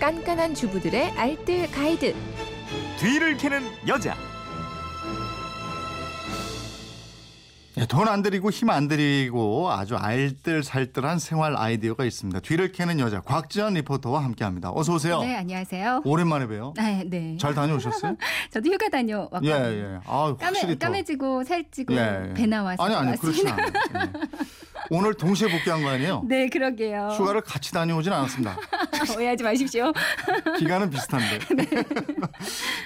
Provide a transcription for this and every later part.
깐깐한 주부들의 알뜰 가이드. 뒤를 캐는 여자. 예, 돈안 들이고 힘 안 들이고 아주 알뜰살뜰한 생활 아이디어가 있습니다. 뒤를 캐는 여자 곽지연 리포터와 함께합니다. 어서 오세요. 네, 안녕하세요. 오랜만에 봬요. 아, 네. 잘 다녀오셨어요? 저도 휴가 다녀왔거든요. 예, 예. 아, 확실히 까매, 더. 까매지고 살찌고 예. 배 나와서 아니, 아니, 왔습니다. 않아요. 예. 오늘 동시에 복귀한 거 아니에요? 네, 그러게요. 휴가를 같이 다녀오진 않았습니다. 오해하지 마십시오. 기간은 비슷한데. 네.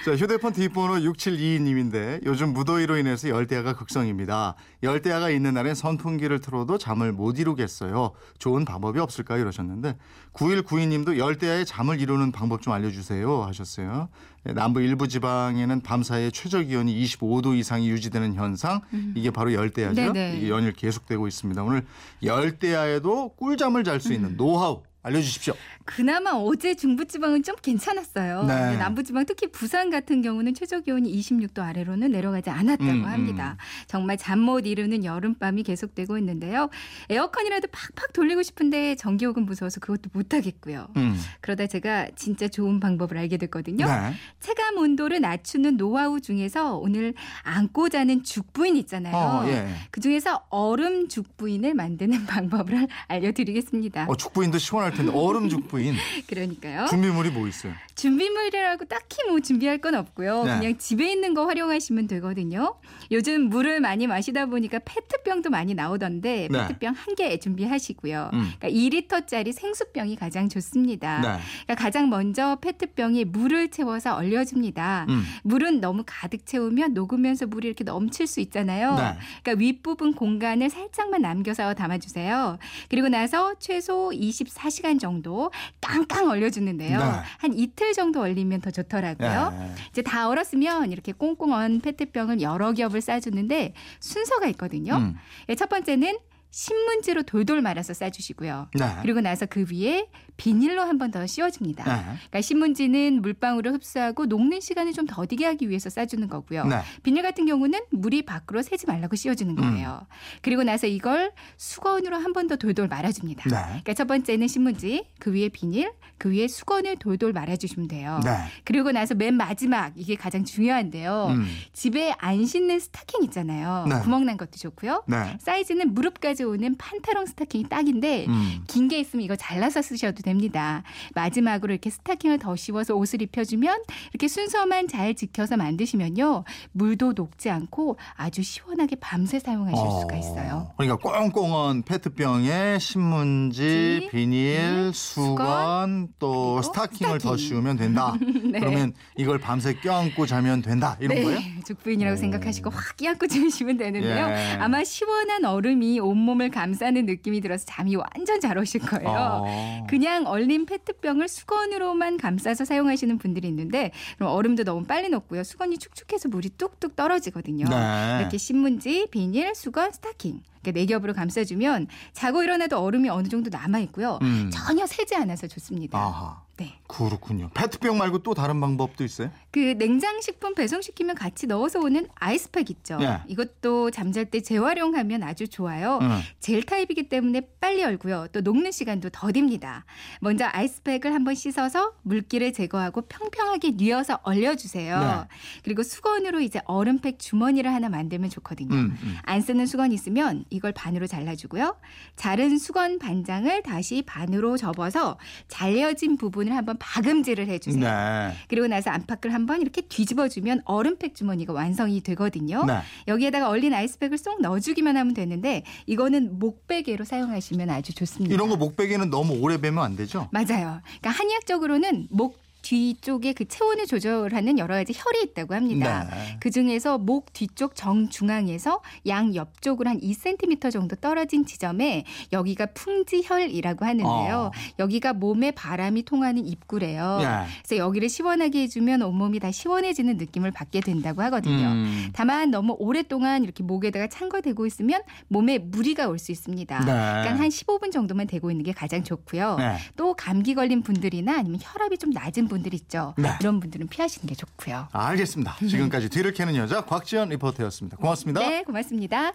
자, 휴대폰 뒷번호 6722님인데 요즘 무더위로 인해서 열대야가 극성입니다. 열대야가 있는 날엔 선풍기를 틀어도 잠을 못 이루겠어요. 좋은 방법이 없을까요? 이러셨는데 9192님도 열대야에 잠을 이루는 방법 좀 알려주세요 하셨어요. 네, 남부 일부 지방에는 밤사이에 최저 기온이 25도 이상이 유지되는 현상 이게 바로 열대야죠. 음. 네네. 이게 연일 계속되고 있습니다. 오늘 열대야에도 꿀잠을 잘수 음. 있는 노하우 알려주십시오. 그나마 어제 중부지방은 좀 괜찮았어요. 네. 남부지방 특히 부산 같은 경우는 최저 기온이 26도 아래로는 내려가지 않았다고 음, 합니다. 정말 잠 못 이루는 여름밤이 계속되고 있는데요. 에어컨이라도 팍팍 돌리고 싶은데 전기요금 무서워서 그것도 못 하겠고요. 음. 그러다 제가 진짜 좋은 방법을 알게 됐거든요. 네. 체감 온도를 낮추는 노하우 중에서 오늘 안고 자는 죽부인 있잖아요. 어, 예. 그 중에서 얼음 죽부인을 만드는 방법을 알려드리겠습니다. 어, 죽부인도 시원할 텐데 얼음 죽부인 그러니까요. 준비물이 뭐 있어요? 준비물이라고 딱히 뭐 준비할 건 없고요. 네. 그냥 집에 있는 거 활용하시면 되거든요. 요즘 물을 많이 마시다 보니까 페트병도 많이 나오던데 네. 페트병 한개 준비하시고요. 음. 그러니까 2리터짜리 생수병이 가장 좋습니다. 네. 그러니까 가장 먼저 페트병에 물을 채워서 얼려줍니다. 음. 물은 너무 가득 채우면 녹으면서 물이 이렇게 넘칠 수 있잖아요. 네. 그러니까 윗부분 공간을 살짝만 남겨서 담아주세요. 그리고 나서 최소 24시간 정도 깡깡 얼려주는데요. 네. 한 이틀 정도 얼리면 더 좋더라고요. 예. 이제 다 얼었으면 이렇게 꽁꽁 언 페트병을 여러 겹을 싸주는데 순서가 있거든요. 음. 예, 첫 번째는 신문지로 돌돌 말아서 싸주시고요. 네. 그리고 나서 그 위에 비닐로 한 번 더 씌워줍니다. 네. 그러니까 신문지는 물방울을 흡수하고 녹는 시간을 좀 더디게 하기 위해서 싸주는 거고요. 네. 비닐 같은 경우는 물이 밖으로 새지 말라고 씌워주는 거예요. 음. 그리고 나서 이걸 수건으로 한 번 더 돌돌 말아줍니다. 네. 그러니까 첫 번째는 신문지, 그 위에 비닐, 그 위에 수건을 돌돌 말아주시면 돼요. 네. 그리고 나서 맨 마지막 이게 가장 중요한데요. 음. 집에 안 신는 스타킹 있잖아요. 네. 구멍난 것도 좋고요. 네. 사이즈는 무릎까지 오는 판타롱 스타킹이 딱인데 음. 긴게 있으면 이거 잘라서 쓰셔도 됩니다. 마지막으로 이렇게 스타킹을 더 씌워서 옷을 입혀주면 이렇게 순서만 잘 지켜서 만드시면요. 물도 녹지 않고 아주 시원하게 밤새 사용하실 수가 있어요. 그러니까 꽁꽁한 페트병에 신문지, 지, 비닐, 네, 수건, 또 스타킹을 더 스타킹. 씌우면 된다. 네. 그러면 이걸 밤새 껴안고 자면 된다. 이런 거예요? 죽부인이라고 오. 생각하시고 확 끼안고 주무시면 되는데요. 예. 아마 시원한 얼음이 온몸 을 감싸는 느낌이 들어서 잠이 완전 잘 오실 거예요. 어. 그냥 얼린 페트병을 수건으로만 감싸서 사용하시는 분들이 있는데 그럼 얼음도 너무 빨리 녹고요. 수건이 축축해서 물이 뚝뚝 떨어지거든요. 네. 이렇게 신문지, 비닐, 수건, 스타킹 이렇게 네 겹으로 감싸주면 자고 일어나도 얼음이 어느 정도 남아 있고요. 음. 전혀 새지 않아서 좋습니다. 아하. 네. 그렇군요. 페트병 말고 또 다른 방법도 있어요? 그 냉장 식품 배송시키면 같이 넣어서 오는 아이스팩 있죠. 예. 이것도 잠잘 때 재활용하면 아주 좋아요. 응. 젤 타입이기 때문에 빨리 얼고요. 또 녹는 시간도 더딥니다. 먼저 아이스팩을 한번 씻어서 물기를 제거하고 평평하게 뉘어서 얼려주세요. 네. 그리고 수건으로 이제 얼음팩 주머니를 하나 만들면 좋거든요. 음, 음. 안 쓰는 수건 있으면 이걸 반으로 잘라주고요. 자른 수건 반장을 다시 반으로 접어서 잘려진 부분을 한번 박음질을 해주세요. 네. 그리고 나서 안팎을 한번 이렇게 뒤집어주면 얼음팩 주머니가 완성이 되거든요. 네. 여기에다가 얼린 아이스팩을 쏙 넣어주기만 하면 되는데 이거는 목베개로 사용하시면 아주 좋습니다. 이런 거 목베개는 너무 오래 베면 안 되죠? 맞아요. 그러니까 한의학적으로는 목 뒤쪽에 그 체온을 조절하는 여러 가지 혈이 있다고 합니다. 네. 그 중에서 목 뒤쪽 정중앙에서 양 옆쪽으로 한 2cm 정도 떨어진 지점에 여기가 풍지혈이라고 하는데요. 어. 여기가 몸에 바람이 통하는 입구래요. 예. 그래서 여기를 시원하게 해주면 온몸이 다 시원해지는 느낌을 받게 된다고 하거든요. 음. 다만 너무 오랫동안 이렇게 목에다가 찬거 대고 있으면 몸에 무리가 올 수 있습니다. 네. 그러니까 한 15분 정도만 대고 있는 게 가장 좋고요. 네. 또 감기 걸린 분들이나 아니면 혈압이 좀 낮은 분들 있죠. 네. 이런 분들은 피하시는 게 좋고요. 알겠습니다. 지금까지 뒤를 캐는 여자 곽지연 리포터였습니다. 고맙습니다. 네, 고맙습니다.